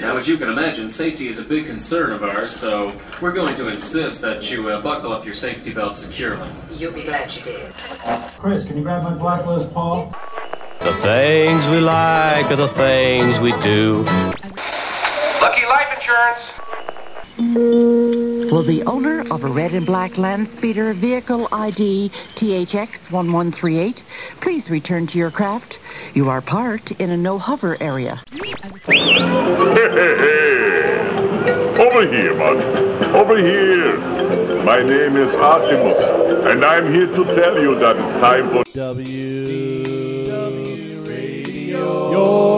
Now, as you can imagine, safety is a big concern of ours, so we're going to insist that you uh, buckle up your safety belt securely. You'll be glad you did. Chris, can you grab my blacklist, Paul? The things we like are the things we do. Lucky Life Insurance. Will the owner of a red and black land speeder vehicle ID THX 1138 please return to your craft? You are parked in a no hover area. Over here, bud. Over here. My name is Artemus, and I'm here to tell you that it's time for W Radio, your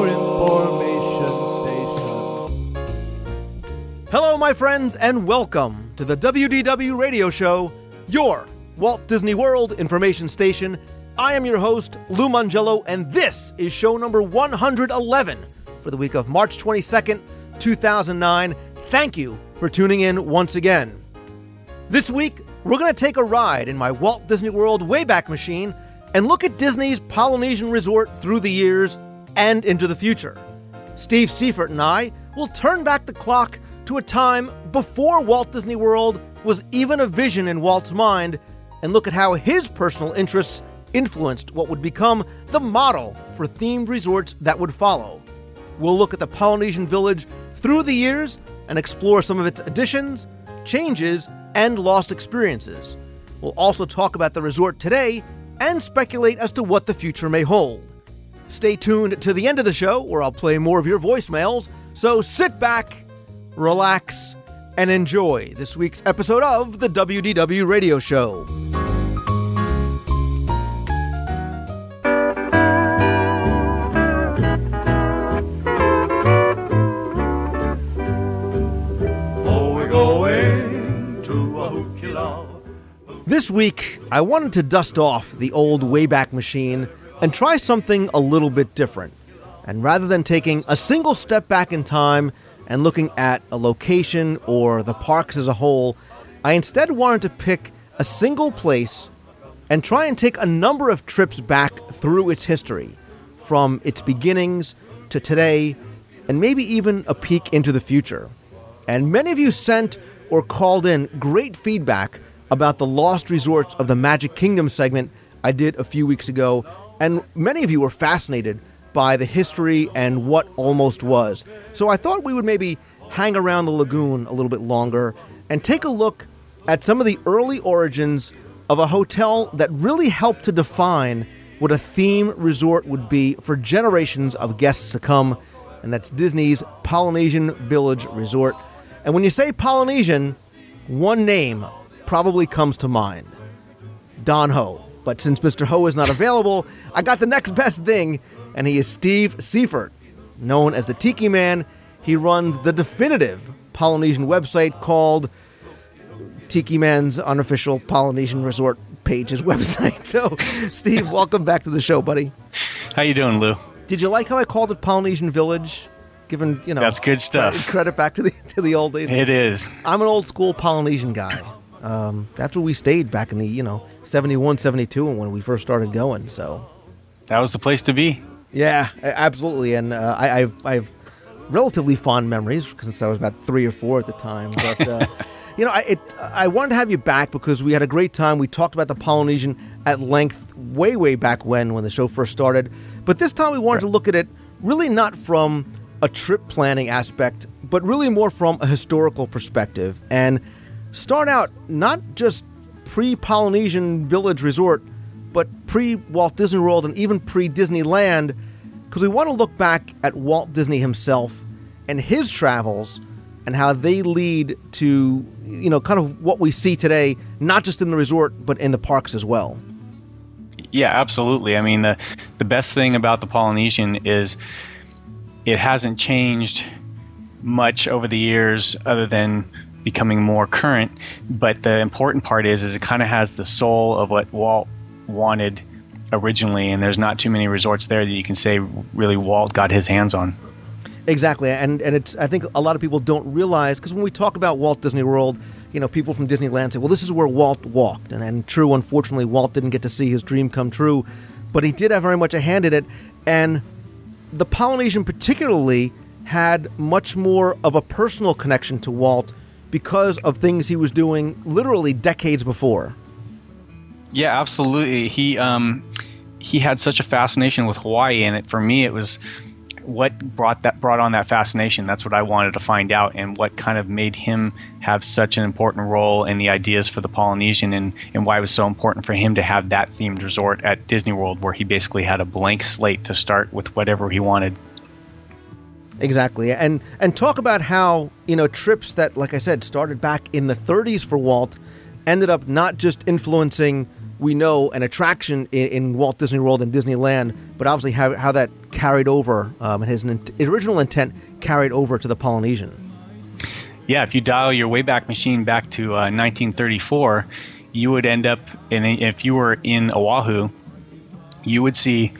Hello, my friends, and welcome to the WDW Radio Show, your Walt Disney World information station. I am your host, Lou Mongello, and this is show number 111 for the week of March 22nd, 2009. Thank you for tuning in once again. This week, we're going to take a ride in my Walt Disney World Wayback Machine and look at Disney's Polynesian Resort through the years and into the future. Steve Seifert and I will turn back the clock to a time before Walt Disney World was even a vision in Walt's mind and look at how his personal interests influenced what would become the model for themed resorts that would follow. We'll look at the Polynesian Village through the years and explore some of its additions, changes, and lost experiences. We'll also talk about the resort today and speculate as to what the future may hold. Stay tuned to the end of the show where I'll play more of your voicemails, so sit back, relax, and enjoy this week's episode of the WDW Radio Show. We're going to Ahukila. This week, I wanted to dust off the old Wayback Machine and try something a little bit different. And rather than taking a single step back in time and looking at a location or the parks as a whole, I instead wanted to pick a single place and try and take a number of trips back through its history, from its beginnings to today, and maybe even a peek into the future. And many of you sent or called in great feedback about the Lost Resorts of the Magic Kingdom segment I did a few weeks ago, and many of you were fascinated by the history and what almost was. So I thought we would maybe hang around the lagoon a little bit longer and take a look at some of the early origins of a hotel that really helped to define what a theme resort would be for generations of guests to come, and that's Disney's Polynesian Village Resort. And when you say Polynesian, one name probably comes to mind Don Ho. But since Mr. Ho is not available, I got the next best thing, and he is Steve Seifert. Known as the Tiki Man, he runs the definitive Polynesian website called Tiki Man's unofficial Polynesian resort page's website. So, Steve, welcome back to the show, buddy. How you doing, Lou? Did you like how I called it Polynesian Village? Given you know, That's good stuff. Credit, back to the to the old days. It is. I'm an old school Polynesian guy. Um, that's where we stayed back in the you know 71, 72, and when we first started going. So That was the place to be. Yeah, absolutely. And uh, I, I've I've relatively fond memories since I was about three or four at the time. But uh, you know, I it, I wanted to have you back because we had a great time. We talked about the Polynesian at length way way back when when the show first started. But this time we wanted to look at it really not from a trip planning aspect, but really more from a historical perspective and start out not just pre Polynesian Village Resort, but pre Walt Disney World and even pre Disneyland, because we want to look back at Walt Disney himself and his travels and how they lead to, you know, kind of what we see today, not just in the resort, but in the parks as well. Yeah, absolutely. I mean, the the best thing about the Polynesian is it hasn't changed much over the years, other than becoming more current. But the important part is, is it kind of has the soul of what Walt wanted originally, and there's not too many resorts there that you can say really Walt got his hands on. Exactly, and and it's I think a lot of people don't realize because when we talk about Walt Disney World, you know, people from Disneyland say, "Well, this is where Walt walked," and and true, unfortunately, Walt didn't get to see his dream come true, but he did have very much a hand in it, and the Polynesian particularly had much more of a personal connection to Walt because of things he was doing literally decades before. Yeah, absolutely. He um, he had such a fascination with Hawaii, and it for me it was what brought that brought on that fascination. That's what I wanted to find out, and what kind of made him have such an important role in the ideas for the Polynesian, and and why it was so important for him to have that themed resort at Disney World, where he basically had a blank slate to start with whatever he wanted. Exactly, and and talk about how you know trips that, like I said, started back in the 30s for Walt, ended up not just influencing we know an attraction in, in Walt Disney World and Disneyland, but obviously how, how that carried over um, and his original intent carried over to the Polynesian. Yeah, if you dial your Wayback Machine back to uh, 1934, you would end up, in, if you were in Oahu, you would see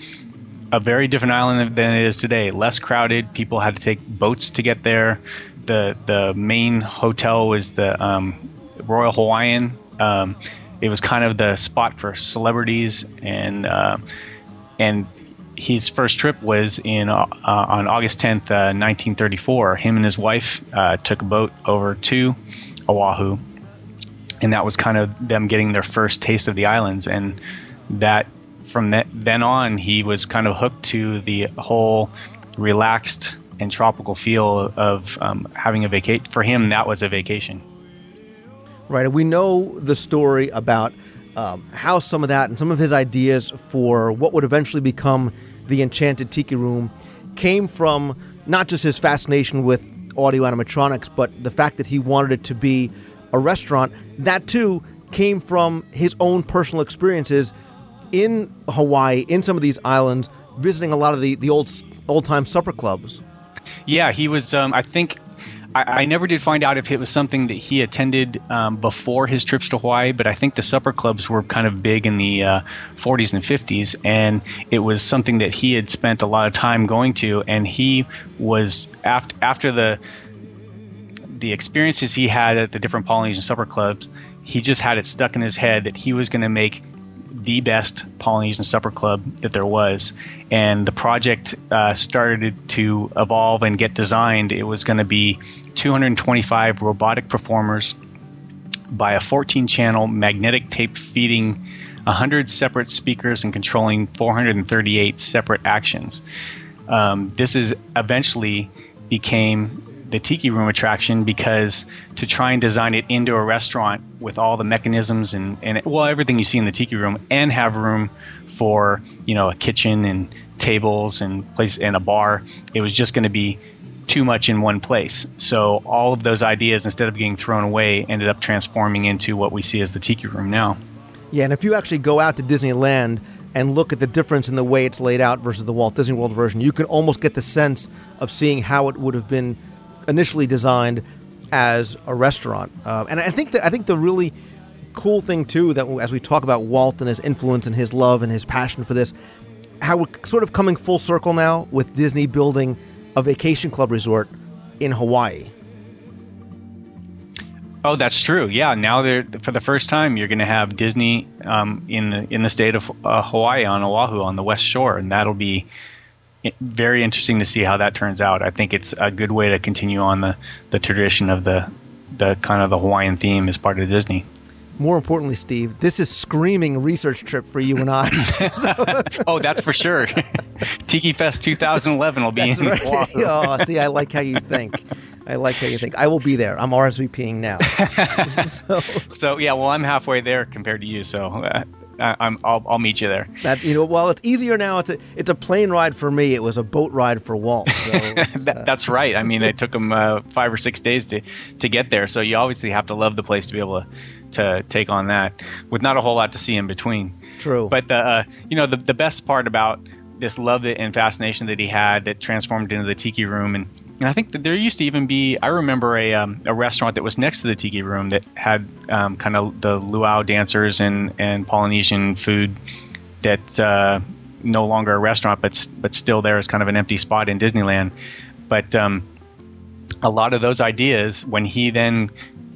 a very different island than it is today. Less crowded. People had to take boats to get there. The the main hotel was the um, Royal Hawaiian. Um, it was kind of the spot for celebrities, and uh, and his first trip was in uh, on August 10th, uh, 1934. Him and his wife uh, took a boat over to Oahu, and that was kind of them getting their first taste of the islands. And that from that, then on, he was kind of hooked to the whole relaxed and tropical feel of um, having a vacation. For him, that was a vacation. Right, and we know the story about um, how some of that and some of his ideas for what would eventually become the Enchanted Tiki Room came from not just his fascination with audio animatronics, but the fact that he wanted it to be a restaurant. That too came from his own personal experiences in Hawaii, in some of these islands, visiting a lot of the, the old old time supper clubs. Yeah, he was. Um, I think I, I, never did find out if it was something that he attended um, before his trips to Hawaii, but I think the supper clubs were kind of big in the uh, 40s and 50s, and it was something that he had spent a lot of time going to. And he was after after the the experiences he had at the different Polynesian supper clubs, he just had it stuck in his head that he was going to make the best Polynesian supper club that there was. And the project uh, started to evolve and get designed. It was going to be 225 robotic performers by a 14 channel magnetic tape feeding 100 separate speakers and controlling 438 separate actions. Um, this is eventually became the Tiki Room attraction because to try and design it into a restaurant with all the mechanisms and, and well everything you see in the Tiki Room and have room for you know a kitchen and tables and place and a bar, it was just going to be too much in one place. So all of those ideas, instead of getting thrown away, ended up transforming into what we see as the Tiki Room now. Yeah, and if you actually go out to Disneyland and look at the difference in the way it's laid out versus the Walt Disney World version, you can almost get the sense of seeing how it would have been initially designed as a restaurant. Uh, and I think that I think the really cool thing too that as we talk about Walt and his influence and his love and his passion for this, how we're sort of coming full circle now with Disney building a vacation club resort in Hawaii. Oh, that's true. Yeah, now they're for the first time you're going to have Disney um, in the in the state of uh, Hawaii on Oahu on the west shore, and that'll be very interesting to see how that turns out. I think it's a good way to continue on the, the tradition of the the kind of the Hawaiian theme as part of Disney. More importantly, Steve, this is screaming research trip for you and I. oh, that's for sure. Tiki Fest 2011 will be that's in right. oh, see, I like how you think. I like how you think. I will be there. I'm RSVPing now. so. so yeah, well, I'm halfway there compared to you. So uh, I, am I'll, I'll meet you there. That you know, well, it's easier now. It's a it's a plane ride for me. It was a boat ride for Walt. So that, uh, that's right. I mean, it took him uh, five or six days to to get there. So you obviously have to love the place to be able to to take on that, with not a whole lot to see in between. True. But the uh, you know the the best part about this love and fascination that he had that transformed into the tiki room and and I think that there used to even be, I remember a, um, a restaurant that was next to the Tiki Room that had um, kind of the luau dancers and, and Polynesian food that uh, no longer a restaurant, but, but still there is kind of an empty spot in Disneyland. But um, a lot of those ideas, when he then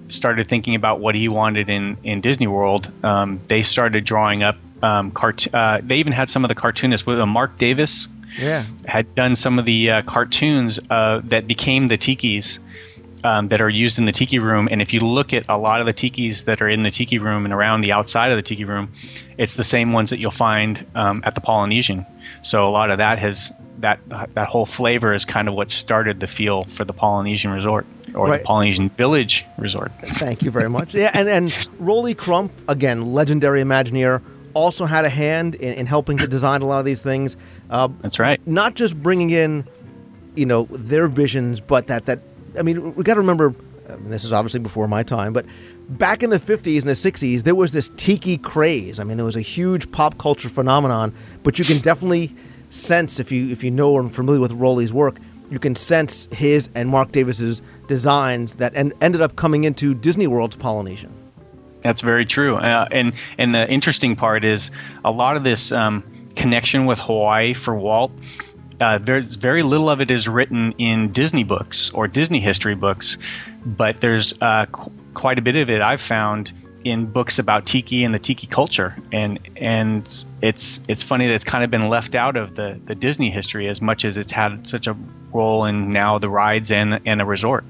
started thinking about what he wanted in, in Disney World, um, they started drawing up um, cart- uh, they even had some of the cartoonists with uh, Marc Davis Yeah. had done some of the uh, cartoons uh, that became the tikis um, that are used in the tiki room. And if you look at a lot of the tikis that are in the tiki room and around the outside of the tiki room, it's the same ones that you'll find um, at the Polynesian. So a lot of that has that that whole flavor is kind of what started the feel for the Polynesian resort or Right. the Polynesian Village Resort. Thank you very much. Yeah, and and Rolly Crump, again, legendary Imagineer, also had a hand in, in helping to design a lot of these things. Uh, That's right. not just bringing in, you know, their visions, but that that I mean, we got to remember. I mean, this is obviously before my time, but back in the 50s and the 60s, there was this tiki craze. I mean, there was a huge pop culture phenomenon, but you can definitely sense if you if you know or are familiar with Rolly's work, you can sense his and Marc Davis's designs that and ended up coming into Disney World's Polynesian. That's very true. Uh, and and the interesting part is a lot of this um, connection with Hawaii for Walt. Uh, there's very little of it is written in Disney books or Disney history books, but there's uh, qu- quite a bit of it I've found in books about tiki and the tiki culture, and and it's it's funny that it's kind of been left out of the, the Disney history as much as it's had such a role in now the rides and and a resort.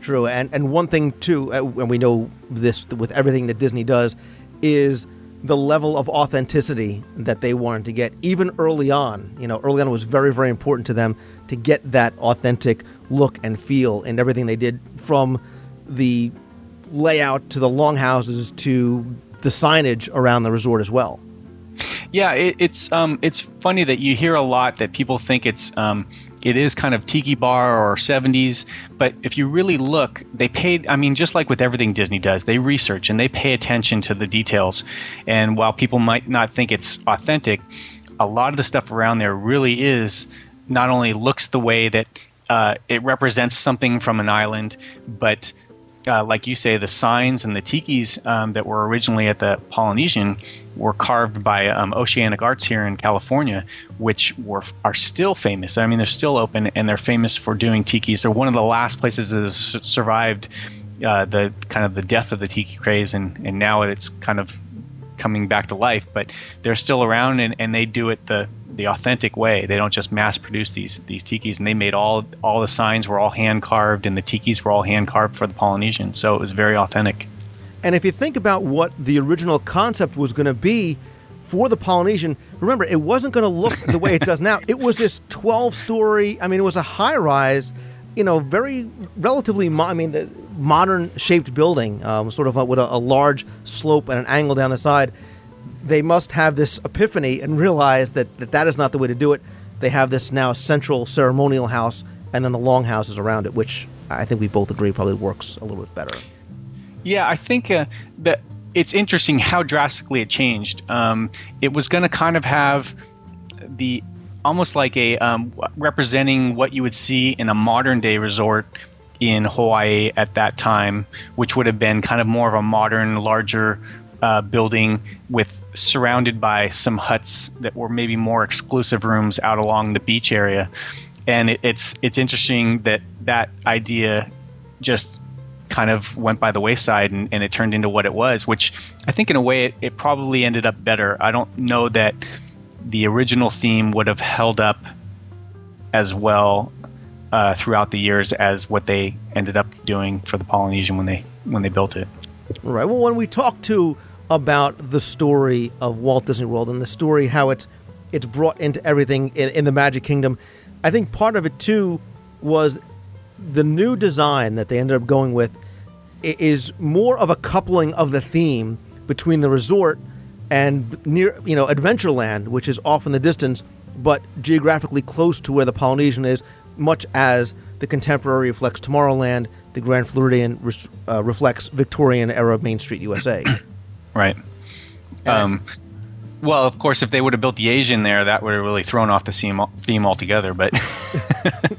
True, and and one thing too, uh, and we know this with everything that Disney does, is the level of authenticity that they wanted to get. Even early on, you know, early on was very very important to them to get that authentic look and feel in everything they did, from the layout to the longhouses to the signage around the resort as well. Yeah, it, it's um, it's funny that you hear a lot that people think it's um, it is kind of tiki bar or 70s, but if you really look, they paid. I mean, just like with everything Disney does, they research and they pay attention to the details. And while people might not think it's authentic, a lot of the stuff around there really is not only looks the way that uh, it represents something from an island, but uh, like you say, the signs and the tikis um, that were originally at the Polynesian were carved by um, Oceanic Arts here in California, which were are still famous. I mean, they're still open and they're famous for doing tikis. They're one of the last places that has survived uh, the kind of the death of the tiki craze, and, and now it's kind of coming back to life. But they're still around and, and they do it the the authentic way. They don't just mass produce these these tikis, and they made all all the signs were all hand carved, and the tikis were all hand carved for the Polynesian. So it was very authentic. And if you think about what the original concept was going to be for the Polynesian, remember, it wasn't going to look the way it does now. It was this 12 story, I mean, it was a high rise, you know, very relatively, mo- I mean, the modern shaped building, um, sort of a, with a, a large slope and an angle down the side. They must have this epiphany and realize that, that that is not the way to do it. They have this now central ceremonial house and then the long houses around it, which I think we both agree probably works a little bit better. Yeah, I think uh, that it's interesting how drastically it changed. Um, it was going to kind of have the almost like a um, representing what you would see in a modern day resort in Hawaii at that time, which would have been kind of more of a modern, larger uh, building with surrounded by some huts that were maybe more exclusive rooms out along the beach area. And it, it's it's interesting that that idea just kind of went by the wayside and, and it turned into what it was, which I think in a way it, it probably ended up better. I don't know that the original theme would have held up as well uh, throughout the years as what they ended up doing for the Polynesian when they when they built it. Right. Well, when we talk to about the story of Walt Disney World and the story how it's it's brought into everything in, in the Magic Kingdom, I think part of it too was the new design that they ended up going with is more of a coupling of the theme between the resort and near you know Adventureland, which is off in the distance, but geographically close to where the Polynesian is, much as the contemporary reflects Tomorrowland, the Grand Floridian res- uh, reflects Victorian era Main Street USA. Right. Um, well, of course, if they would have built the Asian there, that would have really thrown off the theme, theme altogether. But,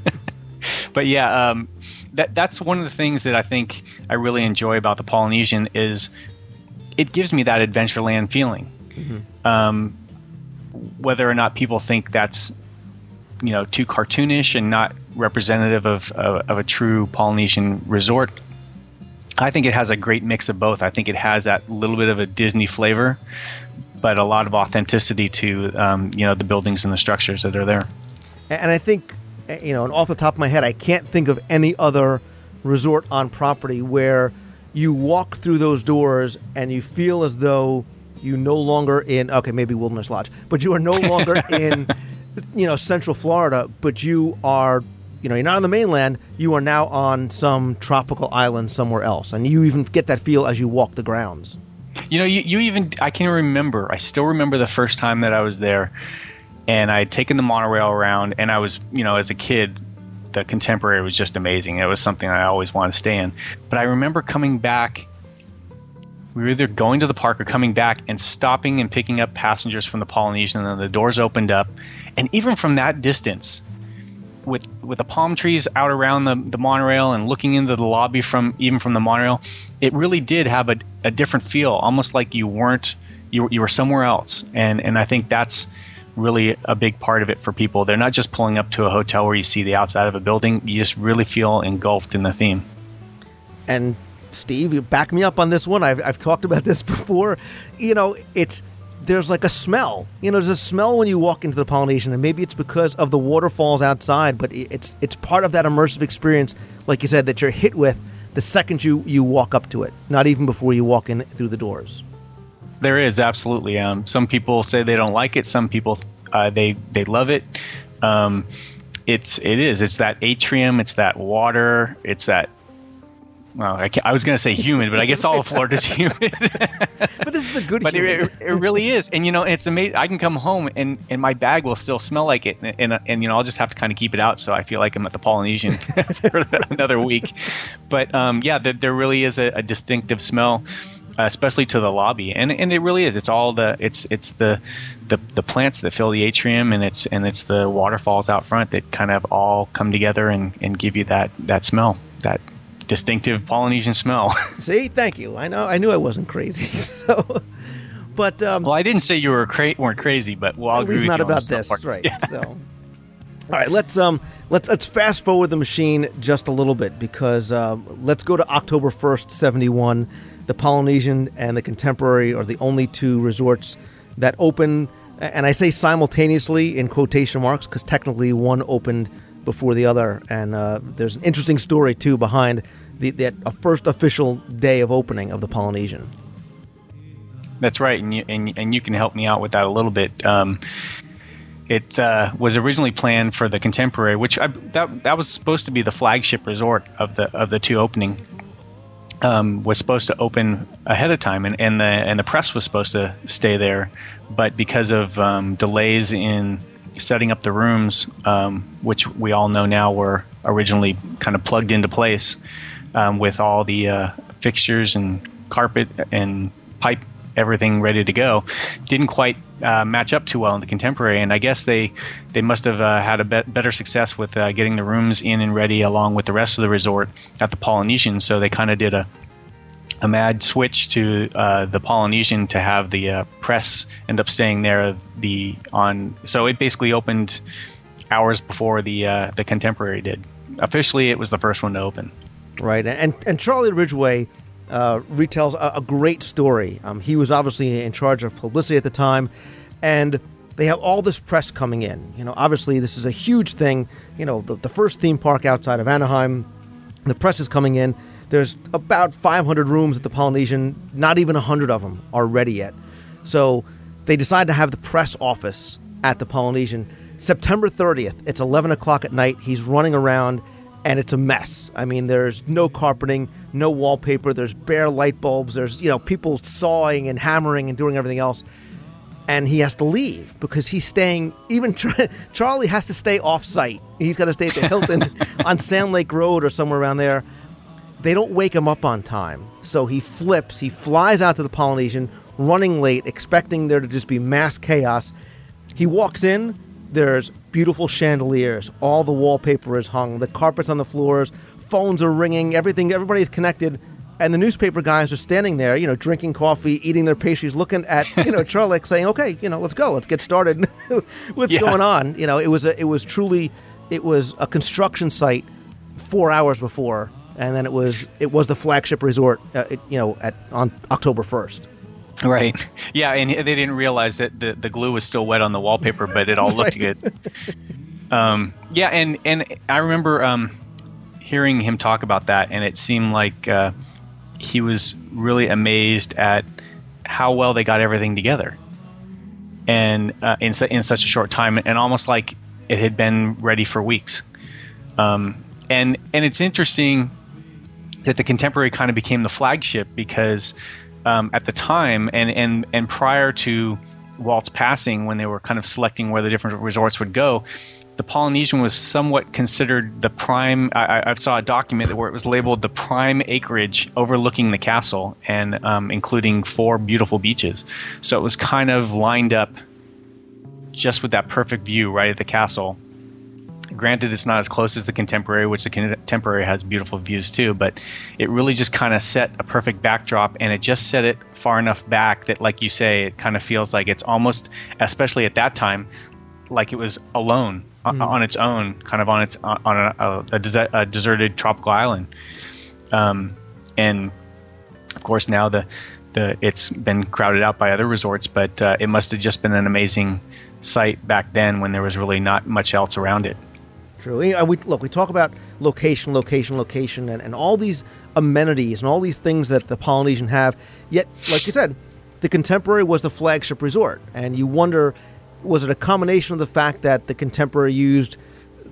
but yeah, um, that that's one of the things that I think I really enjoy about the Polynesian is it gives me that Adventureland feeling. Um, whether or not people think that's you know too cartoonish and not representative of, of, of a true Polynesian resort, I think it has a great mix of both. I think it has that little bit of a Disney flavor, but a lot of authenticity to um, you know the buildings and the structures that are there. And I think, eh, you know, and off the top of my head, I can't think of any other resort on property where you walk through those doors and you feel as though you no longer in okay maybe Wilderness Lodge, but you are no longer in you know Central Florida, but you are you know you're not on the mainland. You are now on some tropical island somewhere else, and you even get that feel as you walk the grounds. You know, you, you even I can remember. I still remember the first time that I was there, and I had taken the monorail around, and I was you know as a kid. The contemporary was just amazing. It was something I always wanted to stay in. But I remember coming back we were either going to the park or coming back and stopping and picking up passengers from the Polynesian, and then the doors opened up, and even from that distance, with with the palm trees out around the, the monorail and looking into the lobby from even from the monorail, it really did have a, a different feel, almost like you weren't you, you were somewhere else, and and I think that's really a big part of it for people. They're not just pulling up to a hotel where you see the outside of a building; you just really feel engulfed in the theme. And Steve, you back me up on this one. I've, I've talked about this before. You know, it's there's like a smell. You know, there's a smell when you walk into the Polynesian, and maybe it's because of the waterfalls outside, but it's it's part of that immersive experience, like you said, that you're hit with the second you you walk up to it, not even before you walk in through the doors. There is absolutely. Um, some people say they don't like it. Some people uh, they they love it. Um, it's it is. It's that atrium. It's that water. It's that well, I, I was going to say humid, but I guess all of Florida's humid. but this is a good. But it, it, really is, and you know, it's amazing. I can come home and, and my bag will still smell like it, and, and, and you know, I'll just have to kind of keep it out so I feel like I'm at the Polynesian for another week. But um, yeah, there, there, really is a, a distinctive smell. Uh, especially to the lobby, and and it really is. It's all the it's it's the the, the plants that fill the atrium, and it's and it's the waterfalls out front that kind of all come together and, and give you that that smell, that distinctive Polynesian smell. See, thank you. I know. I knew I wasn't crazy. So, but um, well, I didn't say you were cra- weren't crazy, but well, I'll at least not about this, right? Yeah. So, all right, let's um let's let's fast forward the machine just a little bit because um, let's go to October first, seventy one. The Polynesian and the Contemporary are the only two resorts that open, and I say simultaneously in quotation marks because technically one opened before the other. And uh, there's an interesting story too behind the that first official day of opening of the Polynesian. That's right, and you, and, and you can help me out with that a little bit. Um, it uh, was originally planned for the Contemporary, which I, that that was supposed to be the flagship resort of the of the two opening. Um, was supposed to open ahead of time, and, and the and the press was supposed to stay there, but because of um, delays in setting up the rooms, um, which we all know now were originally kind of plugged into place um, with all the uh, fixtures and carpet and pipe, everything ready to go, didn't quite uh, match up too well in the contemporary. And I guess they they must have uh, had a be- better success with uh, getting the rooms in and ready along with the rest of the resort at the Polynesian. So they kind of did a a mad switch to uh, the Polynesian to have the uh, press end up staying there. The on so it basically opened hours before the uh, the Contemporary did. Officially, it was the first one to open. Right, and and Charlie Ridgway uh, retells a, a, great story. Um, he was obviously in charge of publicity at the time, and they have all this press coming in. You know, obviously this is a huge thing. You know, the, the first theme park outside of Anaheim, the press is coming in there's about 500 rooms at the Polynesian. Not even 100 of them are ready yet. So they decide to have the press office at the Polynesian. September 30th, it's 11 o'clock at night. He's running around and it's a mess. I mean, there's no carpeting, no wallpaper, there's bare light bulbs, there's, you know, people sawing and hammering and doing everything else. And he has to leave because he's staying, even Charlie has to stay off site. He's got to stay at the Hilton on Sand Lake Road or somewhere around there they don't wake him up on time. So he flips, he flies out to the Polynesian, running late, expecting there to just be mass chaos. He walks in, there's beautiful chandeliers, all the wallpaper is hung, the carpet's on the floors, phones are ringing, everything, everybody's connected. And the newspaper guys are standing there, you know, drinking coffee, eating their pastries, looking at, you know, Charlie saying, "Okay, you know, let's go, let's get started. What's yeah. going on?" You know, it was a, it was truly, it was a construction site four hours before and then it was it was the flagship resort, uh, it, you know, at on October first. Right. Yeah, and they didn't realize that the, the glue was still wet on the wallpaper, but it all looked Right. good. Um, yeah, and and I remember um, hearing him talk about that, and it seemed like uh, he was really amazed at how well they got everything together, and uh, in su- in such a short time, and almost like it had been ready for weeks. Um, and and it's interesting that the contemporary kind of became the flagship because um, at the time and, and and prior to Walt's passing, when they were kind of selecting where the different resorts would go, the Polynesian was somewhat considered the prime. I, I- saw a document where it was labeled the prime acreage overlooking the castle and um, including four beautiful beaches. So it was kind of lined up just with that perfect view right at the castle granted it's not as close as the contemporary which the contemporary has beautiful views too but it really just kind of set a perfect backdrop and it just set it far enough back that like you say it kind of feels like it's almost especially at that time like it was alone Mm. on its own kind of on its on a, a, a deserted tropical island um, and of course now the the it's been crowded out by other resorts but uh, it must have just been an amazing site back then when there was really not much else around it True. And uh, we look. We talk about location, location, location, and, and all these amenities and all these things that the Polynesian have. Yet, like you said, the Contemporary was the flagship resort, and you wonder, was it a combination of the fact that the Contemporary used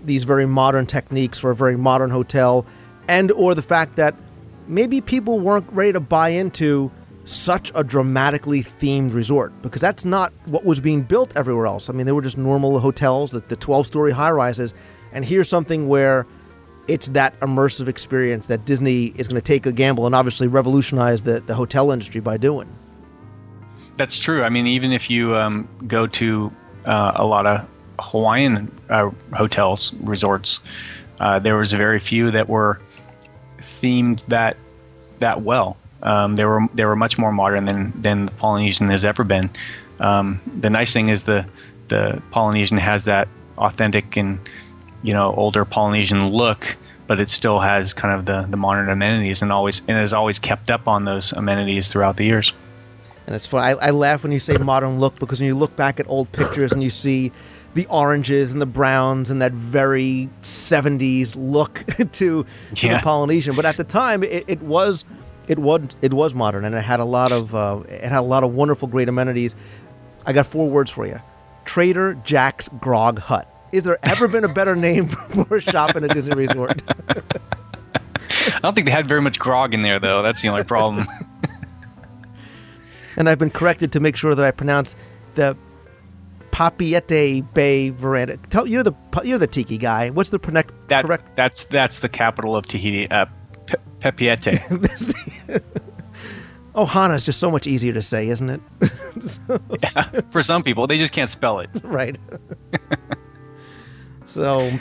these very modern techniques for a very modern hotel, and or the fact that maybe people weren't ready to buy into such a dramatically themed resort because that's not what was being built everywhere else. I mean, they were just normal hotels, the, the 12 story high rises, and here's something where it's that immersive experience that Disney is going to take a gamble and obviously revolutionize the, the hotel industry by doing. That's true. I mean, even if you um, go to uh, a lot of Hawaiian uh, hotels, resorts, uh, there was very few that were themed that that well. Um, they were they were much more modern than than the Polynesian has ever been. Um, the nice thing is the the Polynesian has that authentic and you know older Polynesian look, but it still has kind of the the modern amenities and always and has always kept up on those amenities throughout the years. And it's fun. I, I laugh when you say modern look because when you look back at old pictures and you see the oranges and the browns and that very 70s look to, to Yeah. the Polynesian. But at the time, it, it was it was it was modern and it had a lot of uh, it had a lot of wonderful, great amenities. I got four words for you: Trader Jack's Grog Hut. Is there ever been a better name for a shop in a Disney resort? I don't think they had very much grog in there, though. That's the only problem. and I've been corrected to make sure that I pronounce the Papeete Bay Veranda. Tell you're the you're the tiki guy. What's the pronect, that correct? that's that's the capital of Tahiti, uh, Pe- Pepiete. Ohana is just so much easier to say, isn't it? Yeah. For some people, they just can't spell it. right. So,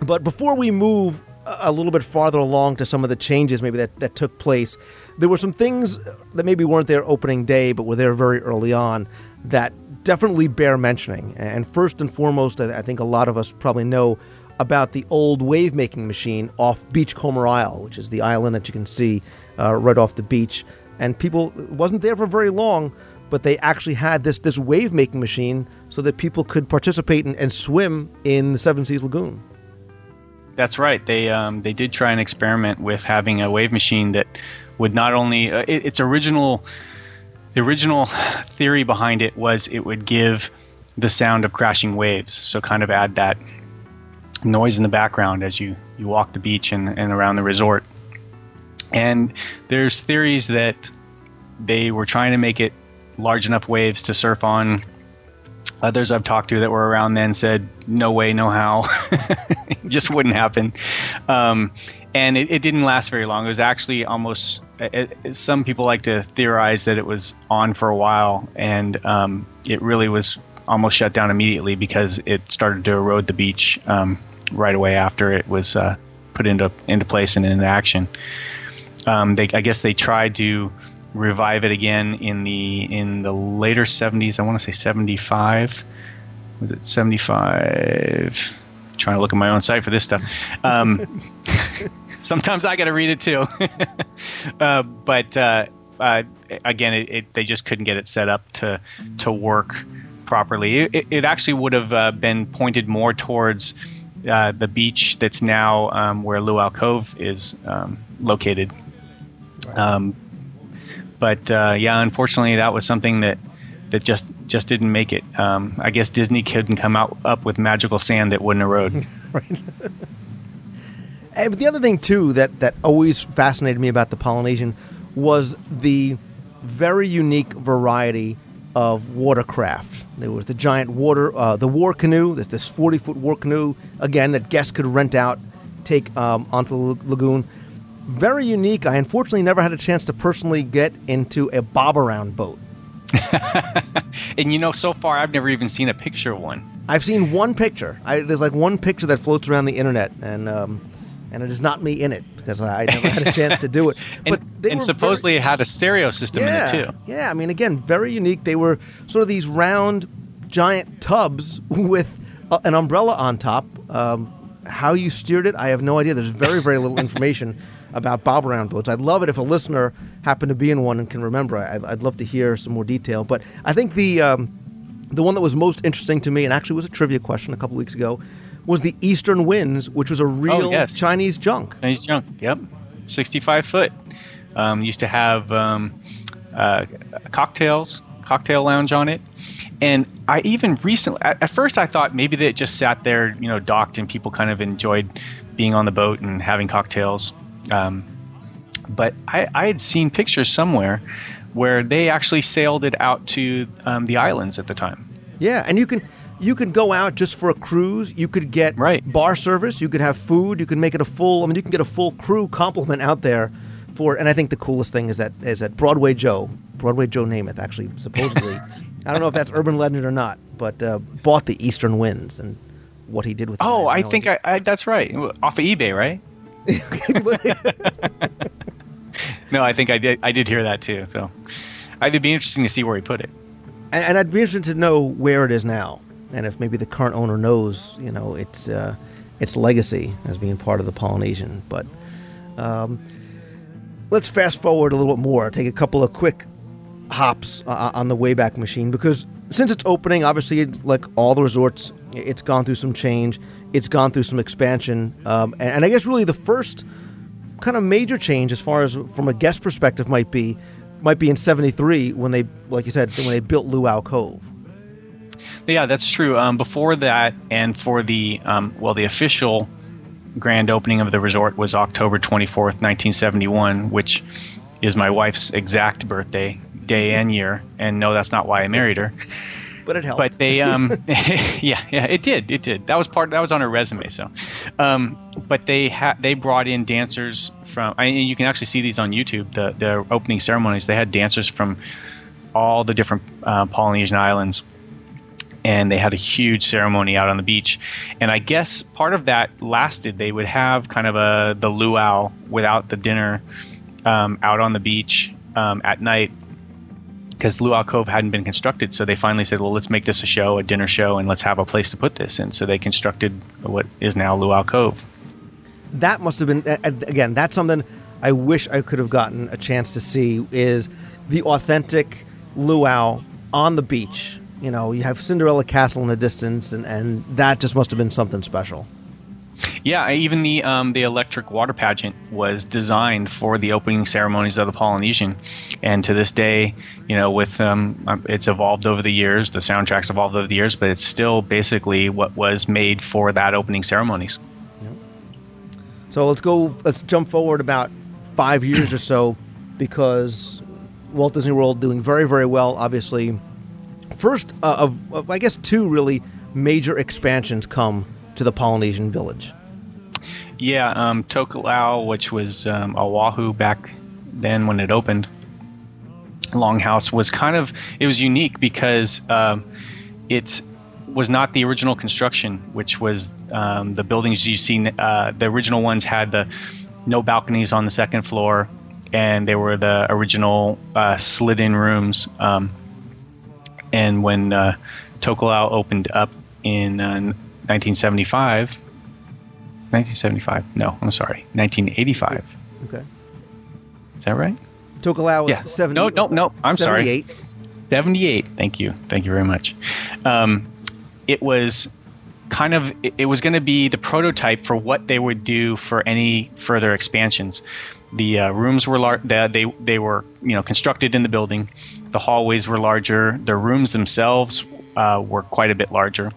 but before we move a little bit farther along to some of the changes maybe that, that took place, there were some things that maybe weren't there opening day, but were there very early on that definitely bear mentioning. And first and foremost, I I think a lot of us probably know about the old wave making machine off Beachcomber Isle, which is the island that you can see uh, right off the beach. And people wasn't there for very long, but they actually had this this wave making machine so that people could participate and, and swim in the Seven Seas Lagoon. That's right. They um, they did try an experiment with having a wave machine that would not only uh, it, its original the original theory behind it was it would give the sound of crashing waves, so kind of add that noise in the background as you you walk the beach and, and around the resort. And there's theories that they were trying to make it large enough waves to surf on. Others I've talked to that were around then said, no way, no how. it just wouldn't happen. Um, and it, it didn't last very long. It was actually almost, it, it- some people like to theorize that it was on for a while and um, it really was almost shut down immediately because it started to erode the beach um, right away after it was uh, put into, into place and into action um, they, I guess they tried to revive it again in the in the later 70s. I want to say 75. Was it 75? Trying to look at my own site for this stuff. Um, sometimes I got to read it too. uh, but uh, uh, again, it, it, they just couldn't get it set up to to work properly. It, it actually would have uh, been pointed more towards uh, the beach that's now um, where Luau Cove is um, located. Um, but uh, yeah, unfortunately, that was something that that just just didn't make it. Um, I guess Disney couldn't come out up with magical sand that wouldn't erode. And but the other thing too that that always fascinated me about the Polynesian was the very unique variety of watercraft. There was the giant water, uh, the war canoe. There's this 40 foot war canoe again that guests could rent out, take um, onto the lagoon. Very unique. I unfortunately never had a chance to personally get into a bob around boat. and you know, so far I've never even seen a picture of one. I've seen one picture. I, there's like one picture that floats around the internet, and um, and it is not me in it because I never had a chance to do it. And, they and supposedly it had a stereo system yeah, in it too. Yeah, I mean, again, very unique. They were sort of these round, giant tubs with uh, an umbrella on top. Um, how you steered it, I have no idea. There's very, very little information about bob around boats. I'd love it if a listener happened to be in one and can remember. I'd, I'd love to hear some more detail. But I think the um, the one that was most interesting to me, and actually was a trivia question a couple weeks ago, was the Eastern Winds, which was a real Oh, yes. Chinese junk. Chinese junk. Yep, sixty-five foot. Um, used to have um, uh, cocktails, cocktail lounge on it, and I even recently. At, at first, I thought maybe they just sat there, you know, docked, and people kind of enjoyed being on the boat and having cocktails. Um, but I, I had seen pictures somewhere where they actually sailed it out to um, the islands at the time. Yeah, and you can you could go out just for a cruise. You could get Right. bar service. You could have food. You could make it a full. I mean, you can get a full crew complement out there for. And I think the coolest thing is that is that Broadway Joe, Broadway Joe Namath, actually supposedly, I don't know if that's urban legend or not, but uh, bought the Eastern Winds and what he did with. it, Oh, I think. I, I that's right. Off of eBay, right? No, I think I did. I did hear that too. So, it'd be interesting to see where he put it. and, and I'd be interested to know where it is now, and if maybe the current owner knows, you know, its uh, its legacy as being part of the Polynesian. But um, let's fast forward a little bit more. Take a couple of quick hops uh, on the Wayback Machine because since its opening, obviously, like all the resorts, it's gone through some change. It's gone through some expansion, um, and, and I guess really the first kind of major change as far as from a guest perspective might be might be in 73 when they like you said when they built luau cove Yeah, that's true. Um, before that, and for the um, well, the official grand opening of the resort was October twenty fourth, nineteen seventy one, which is my wife's exact birthday day and year. And no, that's not why I married her. But it helped But they, um, yeah, yeah, it did, it did. That was part. That was on her resume. So, um, but they had they brought in dancers from. I you can actually see these on YouTube. The the opening ceremonies. They had dancers from all the different uh, Polynesian islands, and they had a huge ceremony out on the beach. And I guess part of that lasted. They would have kind of a the luau without the dinner um, out on the beach um, at night because Luau Cove hadn't been constructed. So they finally said, well, let's make this a show, a dinner show, and let's have a place to put this. And so they constructed what is now Luau Cove. that must have been again that's something i wish i could have gotten a chance to see is the authentic luau on the beach you know you have cinderella castle in the distance and, and that just must have been something special Yeah, even the um, the electric water pageant was designed for the opening ceremonies of the Polynesian, and to this day, you know, with um, um, it's evolved over the years. The soundtracks evolved over the years, but it's still basically what was made for that opening ceremonies. So let's go. Let's jump forward about five years or so, because Walt Disney World doing very, very well. Obviously, first uh, of, of I guess two really major expansions come to the Polynesian Village. Yeah, um, Tokelau, which was um, Oahu back then when it opened, Longhouse was kind of it was unique because um, it was not the original construction, which was um, the buildings you see. Uh, the original ones had the no balconies on the second floor, and they were the original uh, slid-in rooms. Um, and when uh, Tokelau opened up in uh, 1975. 1975. No, I'm sorry. 1985. Okay. Is that right? Tokelau was Yeah. 70. No, no, no. I'm sorry. 78. 78. Thank you. Thank you very much. Um, it was kind of it, was going to be the prototype for what they would do for any further expansions. The uh, rooms were large. the, they they were you know constructed in the building. The hallways were larger. The rooms themselves uh, were quite a bit larger.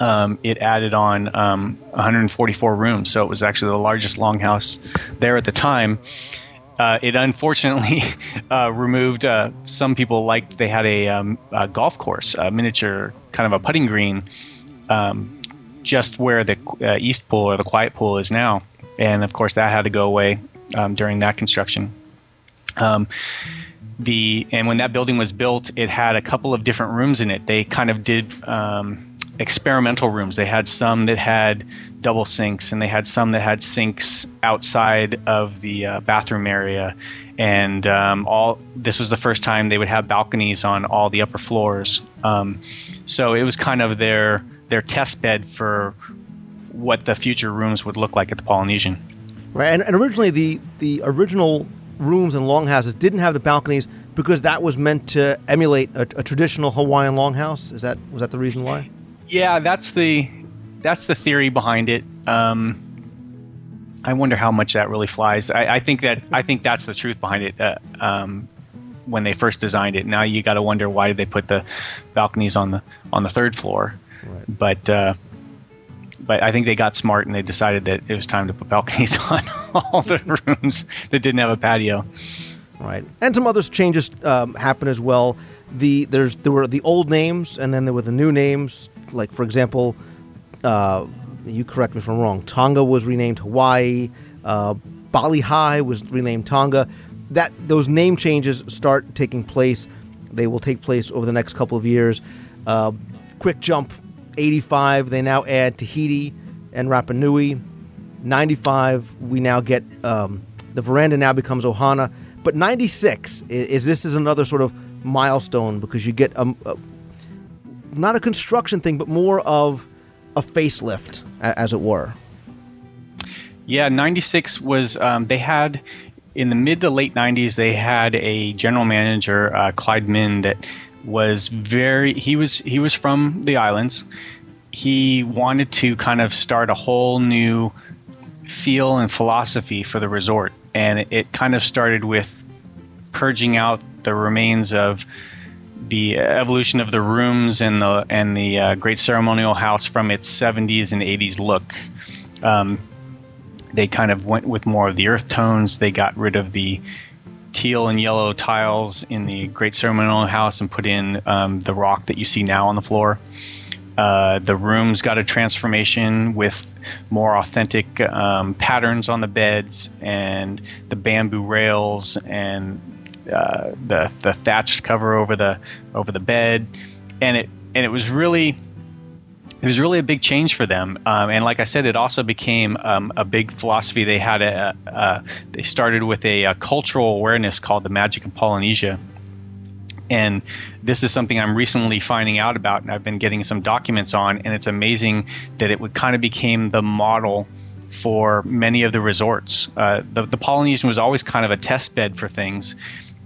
Um, it added on um, 144 rooms, so it was actually the largest longhouse there at the time. Uh, it unfortunately uh, removed. Uh, some people liked they had a, um, a golf course, a miniature kind of a putting green, um, just where the uh, east pool or the quiet pool is now, and of course that had to go away um, during that construction. Um, the and when that building was built, it had a couple of different rooms in it. They kind of did um, experimental rooms. They had some that had double sinks, and they had some that had sinks outside of the uh, bathroom area. And um, all this was the first time they would have balconies on all the upper floors. Um, so it was kind of their their test bed for what the future rooms would look like at the Polynesian. Right, and, and originally the the original rooms and longhouses didn't have the balconies because that was meant to emulate a, a traditional Hawaiian longhouse. Is that was that the reason why? Yeah, that's the that's the theory behind it. Um, I wonder how much that really flies. I, I think that I think that's the truth behind it. Uh, um, when they first designed it, now you got to wonder why did they put the balconies on the on the third floor. But uh, but I think they got smart and they decided that it was time to put balconies on all the rooms that didn't have a patio. Right, and some other changes um, happen as well. The there's there were the old names, and then there were the new names. Like for example, uh, you correct me if I'm wrong. Tonga was renamed Hawaii. Uh, Bali Hai was renamed Tonga. That those name changes start taking place. They will take place over the next couple of years. Uh, quick jump, 85. They now add Tahiti and Rapa Nui. 95. We now get um, the veranda now becomes Ohana. But 96 is, is this is another sort of milestone because you get a, a not a construction thing, but more of a facelift, as it were. Yeah, 96 was, um, they had, in the mid to late 90s, they had a general manager, uh, Clyde Min, that was very, he was, he was from the islands. He wanted to kind of start a whole new feel and philosophy for the resort. And it, it kind of started with purging out the remains of the evolution of the rooms and the and the uh, great ceremonial house from its 70s and 80s look. Um, they kind of went with more of the earth tones. They got rid of the teal and yellow tiles in the great ceremonial house and put in um, the rock that you see now on the floor. Uh, the rooms got a transformation with more authentic um, patterns on the beds and the bamboo rails and uh, the the thatched cover over the over the bed, and it and it was really it was really a big change for them. Um, and like I said, it also became um, a big philosophy. They had a, a they started with a, a cultural awareness called the Magic of Polynesia. And this is something I'm recently finding out about, and I've been getting some documents on. And it's amazing that it would kind of became the model for many of the resorts. Uh, the, the Polynesian was always kind of a test bed for things,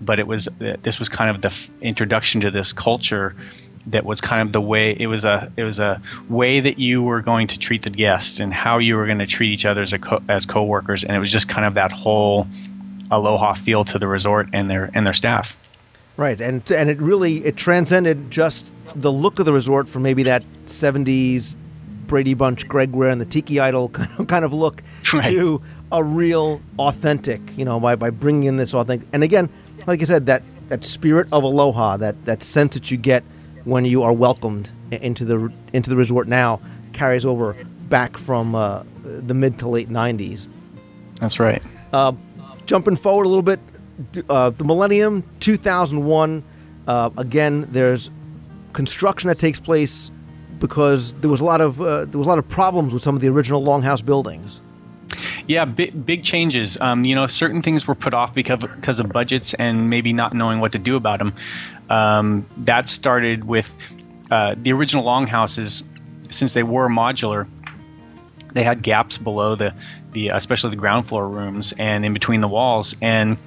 but it was this was kind of the f- introduction to this culture that was kind of the way it was a it was a way that you were going to treat the guests and how you were going to treat each other as a co- as coworkers, and it was just kind of that whole aloha feel to the resort and their and their staff. Right, and and it really it transcended just the look of the resort from maybe that '70s Brady Bunch, Greg Ware, and the Tiki Idol kind of, kind of look Right. to a real authentic. You know, by by bringing in this authentic, and again, like I said, that that spirit of aloha, that that sense that you get when you are welcomed into the into the resort now carries over back from uh, the mid to late '90s. That's right. Uh, jumping forward a little bit, uh, the millennium 2001. Uh, again, there's construction that takes place because there was a lot of uh, there was a lot of problems with some of the original longhouse buildings. Yeah, big, big changes. Um, you know, certain things were put off because because of budgets and maybe not knowing what to do about them. Um, that started with uh, the original longhouses, since they were modular. They had gaps below the the especially the ground floor rooms and in between the walls and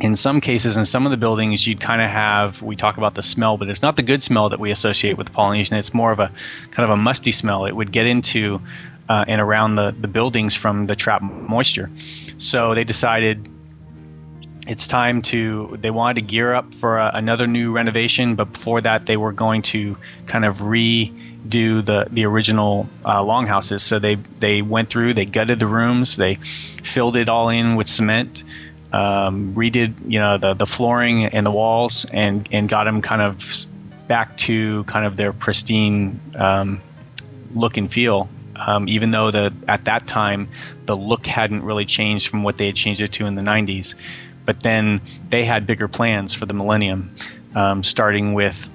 in some cases, in some of the buildings, you'd kind of have. We talk about the smell, but it's not the good smell that we associate with Polynesian. It's more of a kind of a musty smell. It would get into uh, and around the the buildings from the trapped moisture. So they decided it's time to they wanted to gear up for a, another new renovation but before that they were going to kind of redo the the original uh, longhouses so they they went through they gutted the rooms they filled it all in with cement um, redid you know the the flooring and the walls and and got them kind of back to kind of their pristine um, look and feel um, even though the at that time the look hadn't really changed from what they had changed it to in the 90s but then they had bigger plans for the millennium, um, starting with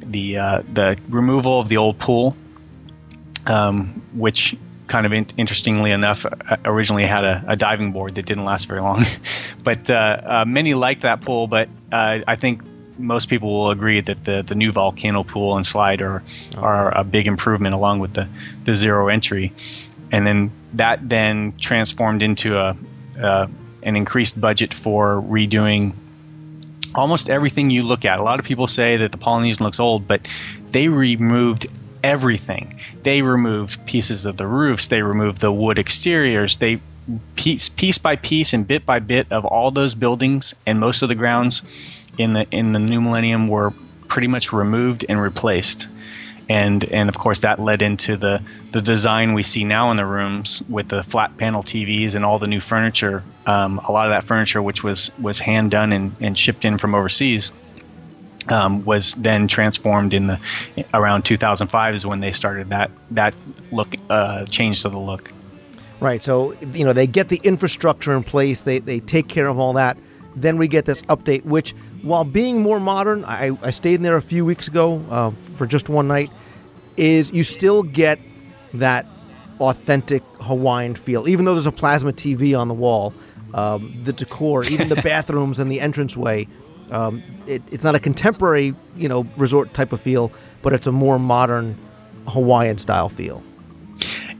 the uh, the removal of the old pool, um, which kind of in- interestingly enough uh, originally had a, a, diving board that didn't last very long. but uh, uh, many liked that pool, but uh, I think most people will agree that the, the new volcano pool and slide are are a big improvement along with the, the zero entry. And then that then transformed into a, an increased budget for redoing almost everything you look at. A lot of people say that the Polynesian looks old, but they removed everything. They removed pieces of the roofs, they removed the wood exteriors, they piece piece by piece and bit by bit of all those buildings and most of the grounds in the in the new millennium were pretty much removed and replaced and and of course that led into the the design we see now in the rooms with the flat panel TVs and all the new furniture. Um, a lot of that furniture, which was was hand done and, and shipped in from overseas, um, was then transformed in the around 2005 is when they started that that look uh, change to the look. Right. So you know they get the infrastructure in place. They they take care of all that. Then we get this update, which while being more modern, I, I stayed in there a few weeks ago uh, for just one night. Is you still get that authentic Hawaiian feel, even though there's a plasma TV on the wall. Um, the decor, even the bathrooms and the entranceway, um, it, it's not a contemporary, you know, resort type of feel, but it's a more modern Hawaiian style feel.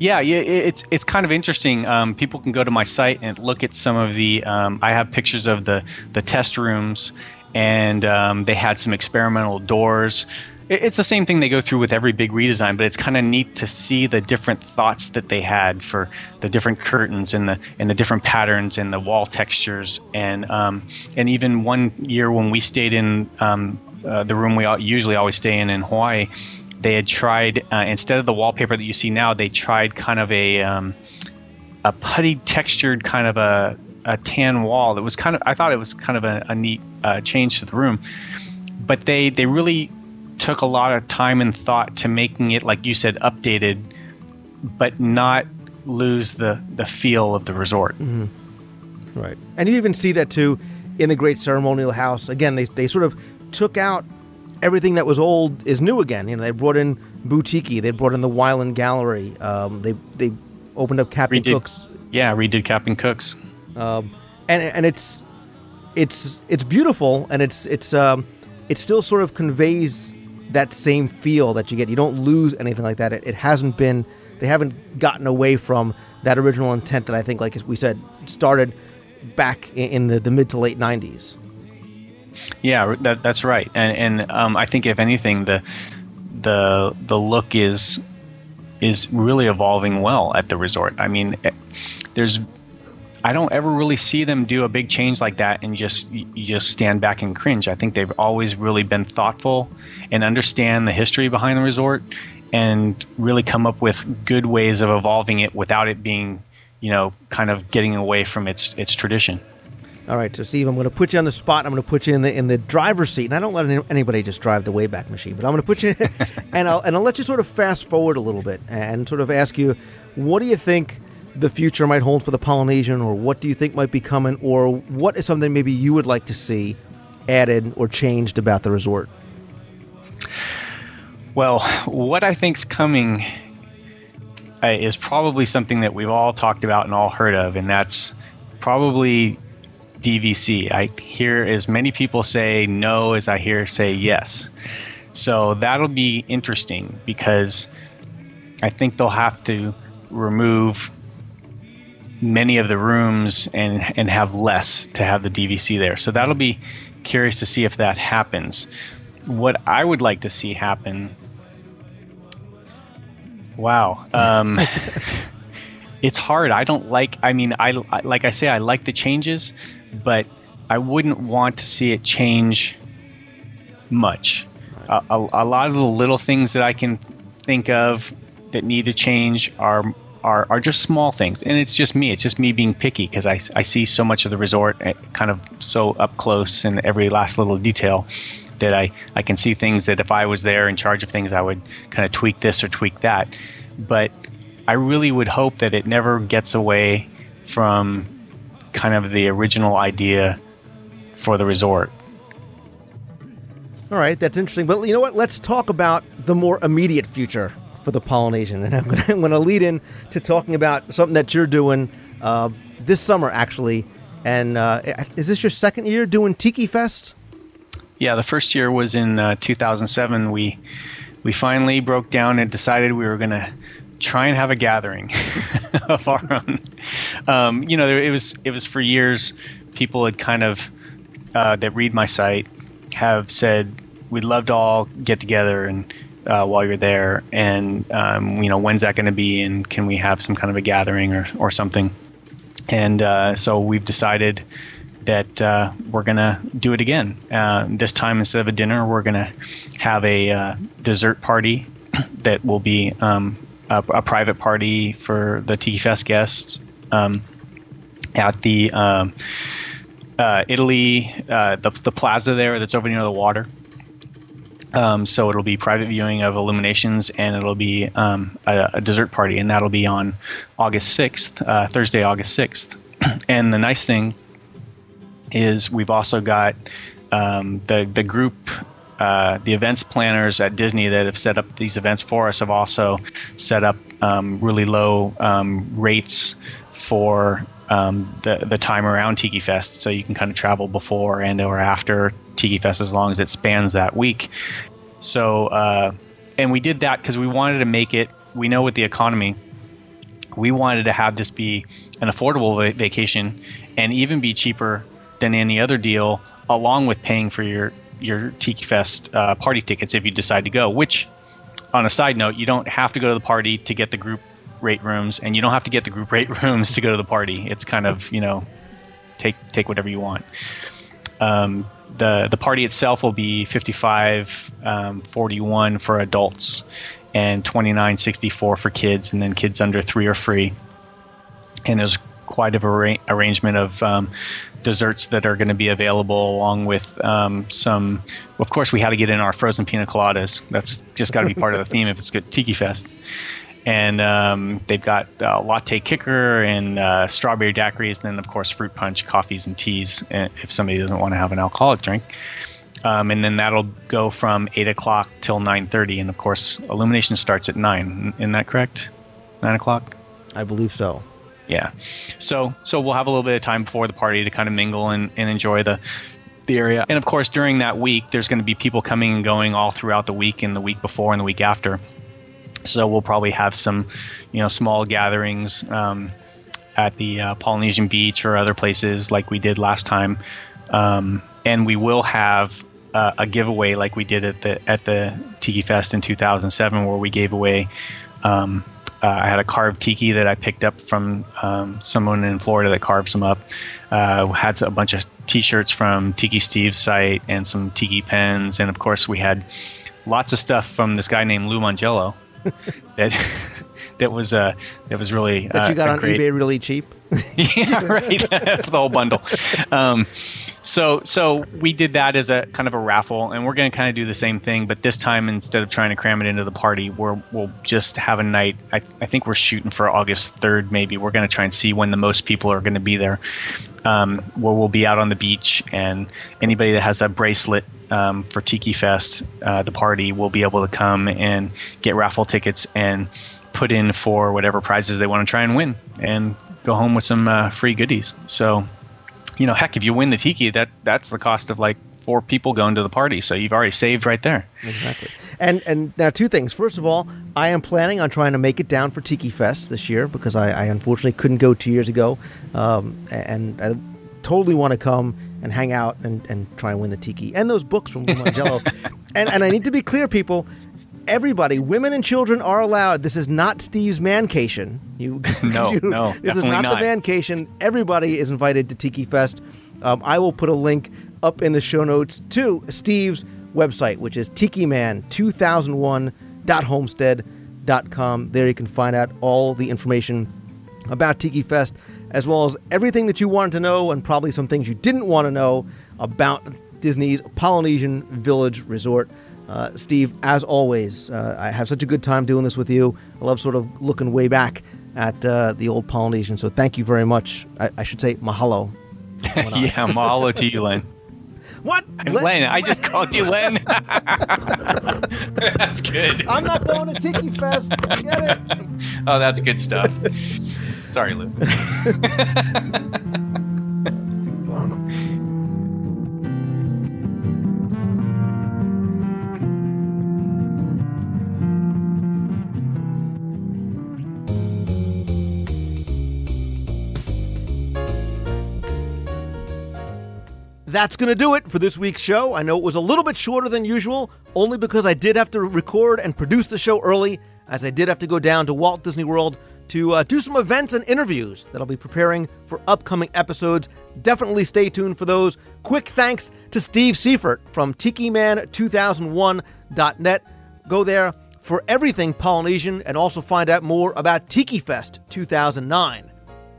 Yeah, yeah, it's it's kind of interesting. Um, people can go to my site and look at some of the. Um, I have pictures of the the test rooms, and um, they had some experimental doors. It's the same thing they go through with every big redesign, but it's kind of neat to see the different thoughts that they had for the different curtains and the and the different patterns and the wall textures and um, and even one year when we stayed in um, uh, the room we usually always stay in in Hawaii, they had tried uh, instead of the wallpaper that you see now, they tried kind of a um, a putty textured kind of a a tan wall that was kind of I thought it was kind of a, a neat uh, change to the room, but they they really took a lot of time and thought to making it, like you said, updated, but not lose the, the feel of the resort. Mm-hmm. Right. And you even see that too in the Great Ceremonial House. Again, they, they sort of took out everything that was old is new again. You know, they brought in Boutique, they brought in the Wyland Gallery, um, they they opened up Captain redid, Cook's. Yeah, redid Captain Cook's. Um, and and it's it's it's beautiful, and it's it's um, it still sort of conveys that same feel that you get. You don't lose anything like that. It, it hasn't been, they haven't gotten away from that original intent that I think, like we said, started back in, the, the mid to late 90s. Yeah, that, that's right. And, and um, I think if anything, the the the look is is really evolving well at the resort. I mean, eh, there's I don't ever really see them do a big change like that and just you just stand back and cringe. I think they've always really been thoughtful and understand the history behind the resort and really come up with good ways of evolving it without it being, you know, kind of getting away from its its tradition. All right, so Steve, I'm going to put you on the spot. I'm going to put you in the in the driver's seat, and I don't let anybody just drive the Wayback Machine, but I'm going to put you, and I'll and I'll let you sort of fast forward a little bit and sort of ask you, what do you think the future might hold for the Polynesian, or what do you think might be coming, or what is something maybe you would like to see added or changed about the resort? Well, what I think's coming uh, is probably something that we've all talked about and all heard of, and that's probably DVC. I hear as many people say no as I hear say yes. So that'll be interesting because I think they'll have to remove many of the rooms and and have less to have the DVC there. So that'll be curious to see if that happens. What I would like to see happen. Wow. Um, it's hard. I don't like. I mean, I like I say, I like the changes, but I wouldn't want to see it change much. A, a, a lot of the little things that I can think of that need to change are are, are just small things, and it's just me. It's just me being picky because I, I see so much of the resort eh, kind of so up close and every last little detail that I, I can see things that if I was there in charge of things, I would kind of tweak this or tweak that. But I really would hope that it never gets away from kind of the original idea for the resort. All right, that's interesting. But you know what? Let's talk about the more immediate future for the Polynesian. And I'm going to, lead in to talking about something that you're doing uh, this summer, actually. And uh, is this your second year doing Tiki Fest? Yeah, the first year was in uh, 2007. We we finally broke down and decided we were going to try and have a gathering of our own. Um, you know, it was it was for years. People had kind of uh, that read my site have said we'd love to all get together and uh, while you're there, and um, you know when's that going to be, and can we have some kind of a gathering or or something? And uh, so we've decided that uh, we're going to do it again. Uh, this time, instead of a dinner, we're going to have a uh, dessert party that will be um, a, a private party for the Tiki Fest guests um, at the um, uh, Italy, the, the plaza there that's over near the water. Um, so it'll be private viewing of Illuminations, and it'll be um, a, a dessert party, and that'll be on August sixth, uh, Thursday, August sixth. and the nice thing is we've also got um, the the group, uh, the events planners at Disney that have set up these events for us have also set up um, really low um, rates for um, the the time around Tiki Fest, so you can kind of travel before and or after Tiki Fest as long as it spans that week. So, uh, and we did that because we wanted to make it. We know with the economy, we wanted to have this be an affordable va- vacation and even be cheaper than any other deal, along with paying for your your Tiki Fest uh, party tickets if you decide to go. Which, on a side note, you don't have to go to the party to get the group rate rooms, and you don't have to get the group rate rooms to go to the party. It's kind of you know, take take whatever you want. Um, the the party itself will be 55 um, 41 for adults and 29 64 for kids and then kids under three are free. And there's quite a arra- arrangement of um, desserts that are going to be available along with um, some of course we had to get in our frozen pina coladas. That's just got to be part of the theme if it's good tiki fest and um, they've got uh, latte kicker and uh, strawberry daiquiris, and then of course fruit punch, coffees, and teas uh, if somebody doesn't want to have an alcoholic drink. Um, and then that'll go from eight o'clock till nine thirty, and of course illumination starts at nine. Isn't that correct? Nine o'clock. I believe so. Yeah. So so we'll have a little bit of time before the party to kind of mingle and, and enjoy the the area. And of course during that week there's going to be people coming and going all throughout the week and the week before and the week after. So we'll probably have some, you know, small gatherings um, at the uh, Polynesian Beach or other places like we did last time, um, and we will have uh, a giveaway like we did at the at the Tiki Fest in 2007, where we gave away. Um, uh, I had a carved tiki that I picked up from um, someone in Florida that carved some up. Uh, had a bunch of T-shirts from Tiki Steve's site and some tiki pens, and of course we had lots of stuff from this guy named Lou Mongello that that was uh, that was really That uh, you got on great, eBay really cheap. yeah, right. That's the whole bundle. Um, so, so we did that as a kind of a raffle, and we're going to kind of do the same thing, but this time instead of trying to cram it into the party, we're, we'll just have a night. I, I think we're shooting for August third, maybe. We're going to try and see when the most people are going to be there. Um, where we'll be out on the beach, and anybody that has that bracelet um, for Tiki Fest, uh, the party, will be able to come and get raffle tickets and put in for whatever prizes they want to try and win, and go home with some uh, free goodies. So, you know, heck, if you win the tiki, that that's the cost of like four people going to the party. So you've already saved right there. Exactly. And and now two things. First of all, I am planning on trying to make it down for Tiki Fest this year because I, I unfortunately couldn't go two years ago, um, and I totally want to come and hang out and, and try and win the Tiki and those books from Lou Mongello. and and I need to be clear, people. Everybody, women and children are allowed. This is not Steve's mancation. You, No, you- no, this is not, not. the mancation. Everybody is invited to Tiki Fest. Um, I will put a link up in the show notes to Steve's website, which is tikiman2001.homestead.com. There you can find out all the information about Tiki Fest, as well as everything that you wanted to know and probably some things you didn't want to know about Disney's Polynesian Village Resort. Uh, Steve, as always, uh, I have such a good time doing this with you. I love sort of looking way back at uh, the old Polynesian. So thank you very much. I, I should say mahalo. yeah, mahalo to you, Len. What? And Len, I just called you Len. that's good. I'm not going to Tiki Fest. Get it? Oh, that's good stuff. Sorry, Lou. That's going to do it for this week's show. I know it was a little bit shorter than usual, only because I did have to record and produce the show early, as I did have to go down to Walt Disney World to uh, do some events and interviews that I'll be preparing for upcoming episodes. Definitely stay tuned for those. Quick thanks to Steve Seifert from TikiMan2001.net. Go there for everything Polynesian and also find out more about Tiki Fest 2009.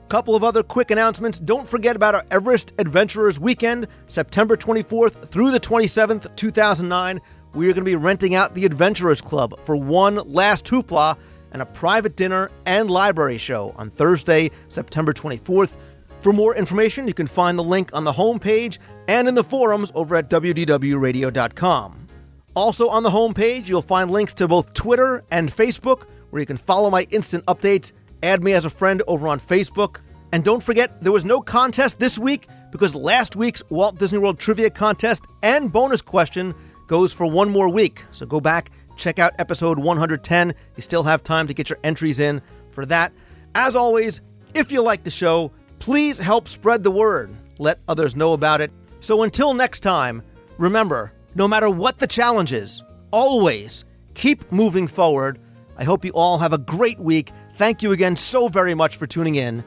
Couple of other quick announcements. Don't forget about our Everest Adventurers Weekend, September 24th through the 27th, 2009. We are going to be renting out the Adventurers Club for one last hoopla and a private dinner and library show on Thursday, September 24th. For more information, you can find the link on the homepage and in the forums over at wdwradio.com. Also on the homepage, you'll find links to both Twitter and Facebook, where you can follow my instant updates, add me as a friend over on Facebook. And don't forget, there was no contest this week because last week's Walt Disney World Trivia Contest and bonus question goes for one more week. So go back, check out episode 110. You still have time to get your entries in for that. As always, if you like the show, please help spread the word. Let others know about it. So until next time, remember, no matter what the challenge is, always keep moving forward. I hope you all have a great week. Thank you again so very much for tuning in.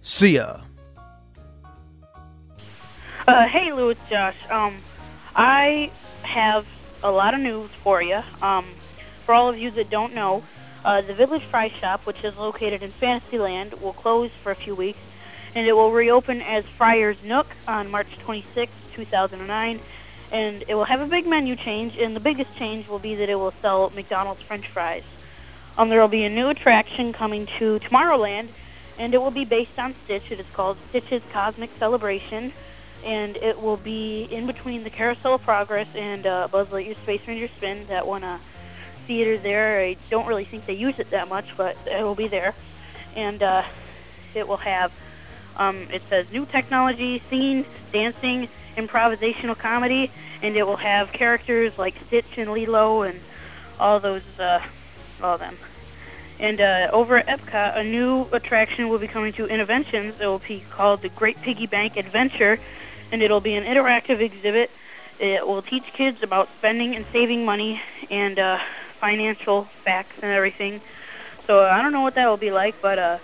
See ya. Uh, hey, Lou, it's Josh. Um, I have a lot of news for you. Um, for all of you that don't know, uh, the Village Fry Shop, which is located in Fantasyland, will close for a few weeks, and it will reopen as Friar's Nook on March 26, 2009. And it will have a big menu change, and the biggest change will be that it will sell McDonald's French fries. Um, there will be a new attraction coming to Tomorrowland, and it will be based on Stitch. It is called Stitch's Cosmic Celebration, and it will be in between the Carousel of Progress and uh, Buzz Lightyear Space Ranger Spin. That one uh, theater there, I don't really think they use it that much, but it will be there, and uh, it will have. Um, it says new technology, singing, dancing, improvisational comedy, and it will have characters like Stitch and Lilo and all those, uh, all of them. And uh, over at Epcot, a new attraction will be coming to Innoventions. It will be called the Great Piggy Bank Adventure, and it'll be an interactive exhibit. It will teach kids about spending and saving money and uh, financial facts and everything. So uh, I don't know what that will be like, but uh,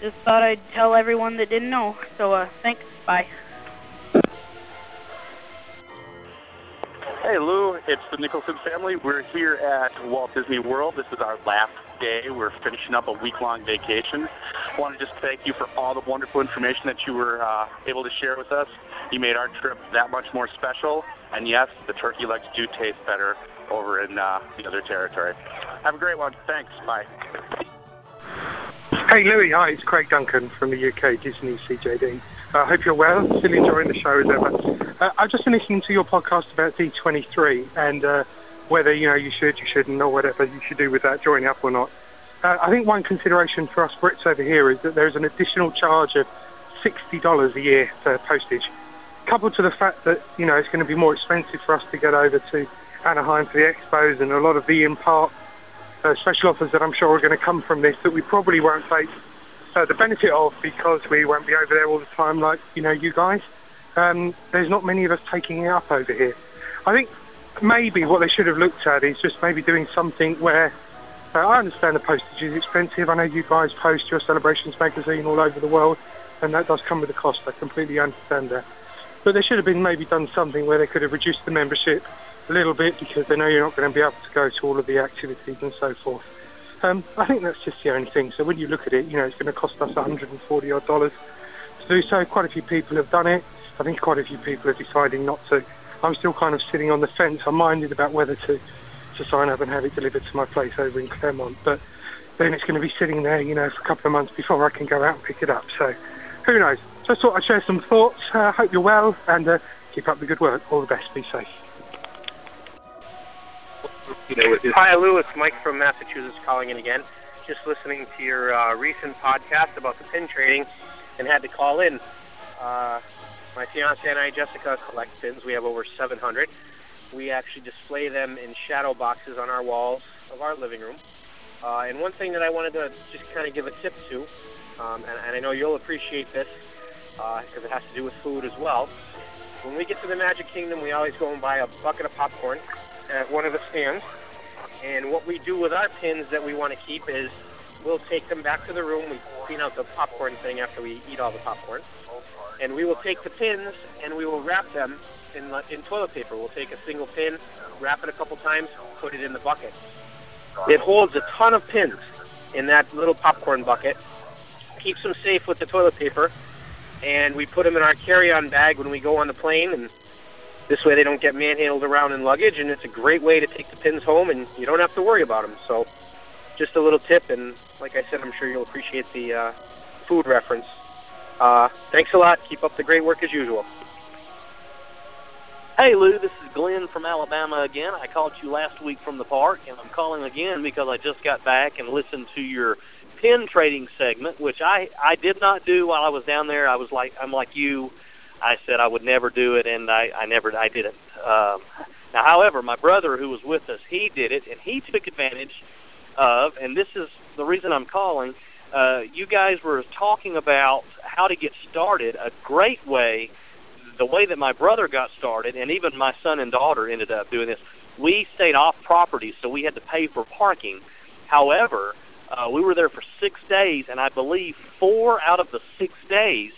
just thought I'd tell everyone that didn't know. So uh, thanks. Bye. Hey Lou, it's the Nicholson family. We're here at Walt Disney World. This is our last day. We're finishing up a week-long vacation. I want to just thank you for all the wonderful information that you were uh, able to share with us. You made our trip that much more special. And yes, the turkey legs do taste better over in uh, the other territory. Have a great one. Thanks. Bye. Hey Louis, hi, it's Craig Duncan from the UK Disney CJD. I uh, hope you're well, still enjoying the show as ever. Uh, I've just been listening to your podcast about D23 and uh, whether you know you should, you shouldn't, or whatever you should do with that, joining up or not. Uh, I think one consideration for us Brits over here is that there's an additional charge of $60 a year for postage. coupled to the fact that you know it's going to be more expensive for us to get over to Anaheim for the expos and a lot of the in-park uh, special offers that I'm sure are going to come from this that we probably won't take uh, the benefit of because we won't be over there all the time like you know you guys. Um, there's not many of us taking it up over here. I think maybe what they should have looked at is just maybe doing something where uh, I understand the postage is expensive. I know you guys post your celebrations magazine all over the world, and that does come with a cost. I completely understand that. But they should have been maybe done something where they could have reduced the membership a little bit because they know you're not going to be able to go to all of the activities and so forth. Um, I think that's just the only thing. So when you look at it, you know, it's going to cost us 140 odd dollars to do so. Quite a few people have done it. I think quite a few people are deciding not to. I'm still kind of sitting on the fence. I'm minded about whether to, to sign up and have it delivered to my place over in Clermont. But then it's going to be sitting there, you know, for a couple of months before I can go out and pick it up. So who knows? So I thought I'd share some thoughts. Uh, hope you're well and uh, keep up the good work. All the best. Be safe. Hi, Lou. It's Mike from Massachusetts calling in again. Just listening to your uh, recent podcast about the pin trading and had to call in. Uh, my fiance and I, Jessica, collect pins. We have over 700. We actually display them in shadow boxes on our walls of our living room. Uh, and one thing that I wanted to just kind of give a tip to, um, and, and I know you'll appreciate this because it has to do with food as well. When we get to the Magic Kingdom, we always go and buy a bucket of popcorn at one of the stands. And what we do with our pins that we want to keep is we'll take them back to the room. We clean out the popcorn thing after we eat all the popcorn. And we will take the pins and we will wrap them in, in toilet paper. We'll take a single pin, wrap it a couple times, put it in the bucket. It holds a ton of pins in that little popcorn bucket, keeps them safe with the toilet paper, and we put them in our carry-on bag when we go on the plane and this way they don't get manhandled around in luggage, and it's a great way to take the pins home, and you don't have to worry about them. So, just a little tip, and like I said, I'm sure you'll appreciate the uh, food reference. Uh, thanks a lot. Keep up the great work as usual. Hey Lou, this is Glenn from Alabama again. I called you last week from the park, and I'm calling again because I just got back and listened to your pin trading segment, which I I did not do while I was down there. I was like I'm like you. I said I would never do it, and I, I never, I didn't. Um, now, however, my brother who was with us, he did it, and he took advantage of, and this is the reason I'm calling. Uh, you guys were talking about how to get started. A great way, the way that my brother got started, and even my son and daughter ended up doing this. We stayed off property, so we had to pay for parking. However, uh, we were there for six days, and I believe four out of the six days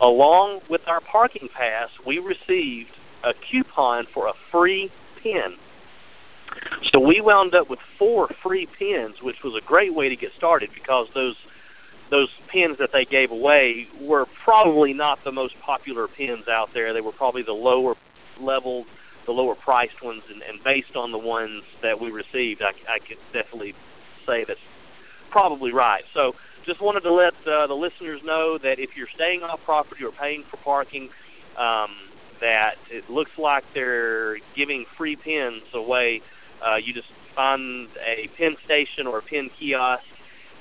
along with our parking pass, we received a coupon for a free pin. So we wound up with four free pins, which was a great way to get started because those those pins that they gave away were probably not the most popular pins out there. They were probably the lower level, the lower priced ones, and, and based on the ones that we received, I, I could definitely say that's probably right. So just wanted to let uh, the listeners know that if you're staying off property or paying for parking, um, that it looks like they're giving free pins away. Uh, you just find a pin station or a pin kiosk,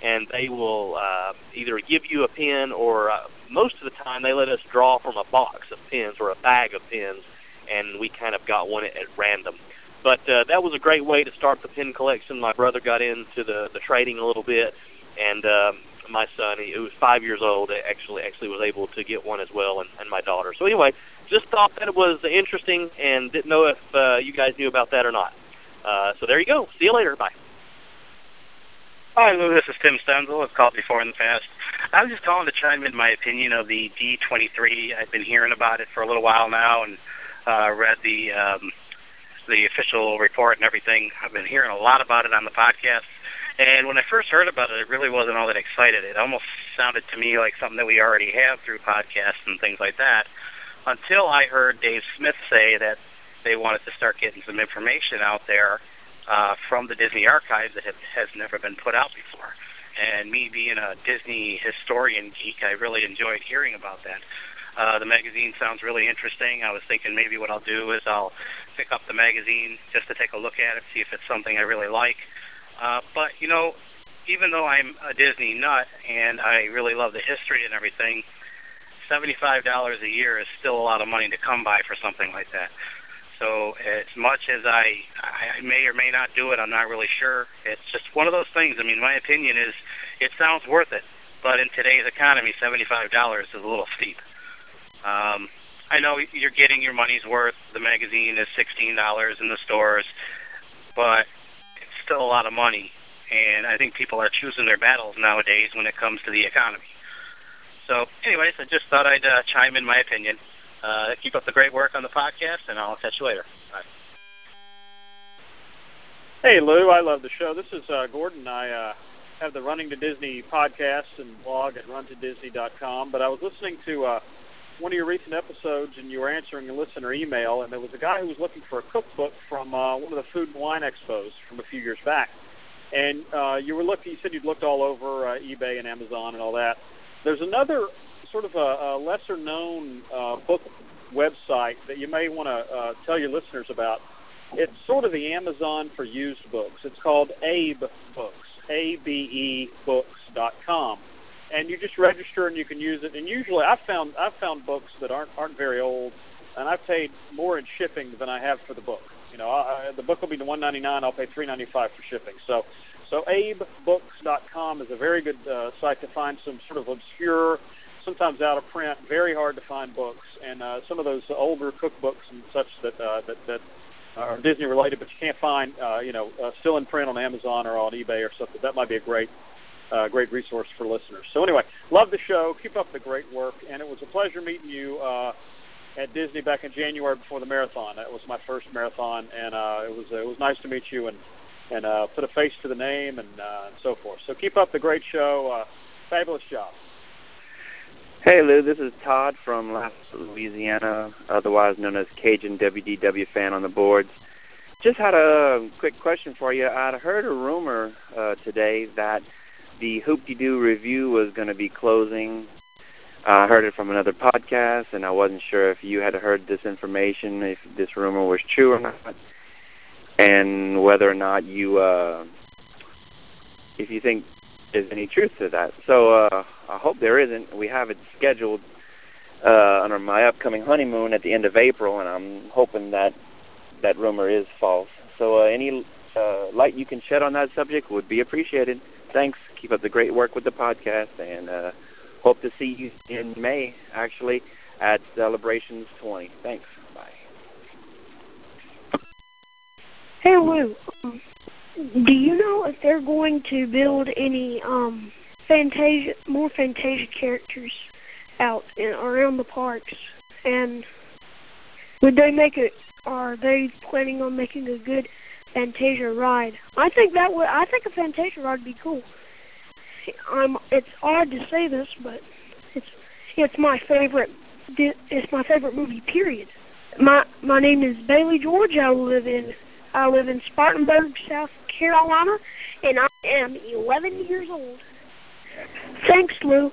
and they will uh, either give you a pin or uh, most of the time they let us draw from a box of pins or a bag of pins, and we kind of got one at, random. But uh, that was a great way to start the pin collection. My brother got into the, the trading a little bit, and um, my son, he, was five years old, actually actually was able to get one as well, and, and my daughter. So anyway, just thought that it was interesting, and didn't know if uh, you guys knew about that or not. Uh, so there you go. See you later. Bye. Hi, Lou. This is Tim Stenzel. I've called before in the past. I was just calling to chime in my opinion of the D23. I've been hearing about it for a little while now and uh, read the um, the official report and everything. I've been hearing a lot about it on the podcast. And when I first heard about it, it really wasn't all that excited. It almost sounded to me like something that we already have through podcasts and things like that. Until I heard Dave Smith say that they wanted to start getting some information out there uh, from the Disney archives that have, has never been put out before. And me being a Disney historian geek, I really enjoyed hearing about that. Uh, the magazine sounds really interesting. I was thinking maybe what I'll do is I'll pick up the magazine just to take a look at it, see if it's something I really like. Uh, but, you know, even though I'm a Disney nut and I really love the history and everything, seventy-five dollars a year is still a lot of money to come by for something like that. So as much as I, I may or may not do it, I'm not really sure. It's just one of those things. I mean, my opinion is, it sounds worth it, but in today's economy, seventy-five dollars is a little steep. Um, I know you're getting your money's worth. The magazine is sixteen dollars in the stores, but it's still a lot of money. And I think people are choosing their battles nowadays when it comes to the economy. So, anyways, I just thought I'd uh, chime in my opinion. Uh, keep up the great work on the podcast, and I'll catch you later. Bye. Hey Lou, I love the show. This is uh, Gordon. I uh, have the Running to Disney podcast and blog at runtodisney.com. But I was listening to uh, one of your recent episodes, and you were answering a listener email, and there was a guy who was looking for a cookbook from uh, one of the food and wine expos from a few years back. And uh, you were looking. You said you'd looked all over uh, eBay and Amazon and all that. There's another sort of a, a lesser-known uh, book website that you may want to uh, tell your listeners about. It's sort of the Amazon for used books. It's called Abe Books, A-B-E Books.com, and you just register and you can use it. And usually, I've found I've found books that aren't aren't very old, and I've paid more in shipping than I have for the book. You know, I, the book will be the 199. I'll pay 395 for shipping. So, so AbeBooks.com is a very good uh, site to find some sort of obscure sometimes out of print, very hard to find books, and uh, some of those older cookbooks and such that uh, that that are Disney related, but you can't find, uh, you know, uh, still in print on Amazon or on eBay or something. That might be a great uh, great resource for listeners. So anyway, love the show. Keep up the great work, and it was a pleasure meeting you. Uh, at Disney back in January before the marathon. That was my first marathon, and uh, it was it was nice to meet you and and uh, put a face to the name and, uh, and so forth. So keep up the great show. Uh, fabulous job. Hey Lou, this is Todd from Lafayette, Louisiana, otherwise known as Cajun WDW fan on the boards. Just had a quick question for you. I'd heard a rumor uh, today that the Hoop-Dee-Doo Revue was going to be closing. I heard it from another podcast, and I wasn't sure if you had heard this information, if this rumor was true or not, and whether or not you, uh, if you think there's any truth to that. So uh, I hope there isn't. We have it scheduled uh, under my upcoming honeymoon at the end of April, and I'm hoping that that rumor is false. So uh, any uh, light you can shed on that subject would be appreciated. Thanks. Keep up the great work with the podcast, and uh, hope to see you in May, actually, at Celebrations 20. Thanks. Bye. Hey Lou, do you know if they're going to build any um Fantasia more Fantasia characters out in, around the parks? And would they make it? Are they planning on making a good Fantasia ride? I think that would. I think a Fantasia ride would be cool. I'm. It's odd to say this, but it's it's my favorite. It's my favorite movie. Period. My my name is Bailey George. I live in I live in Spartanburg, South Carolina, and I am 11 years old. Thanks, Lou.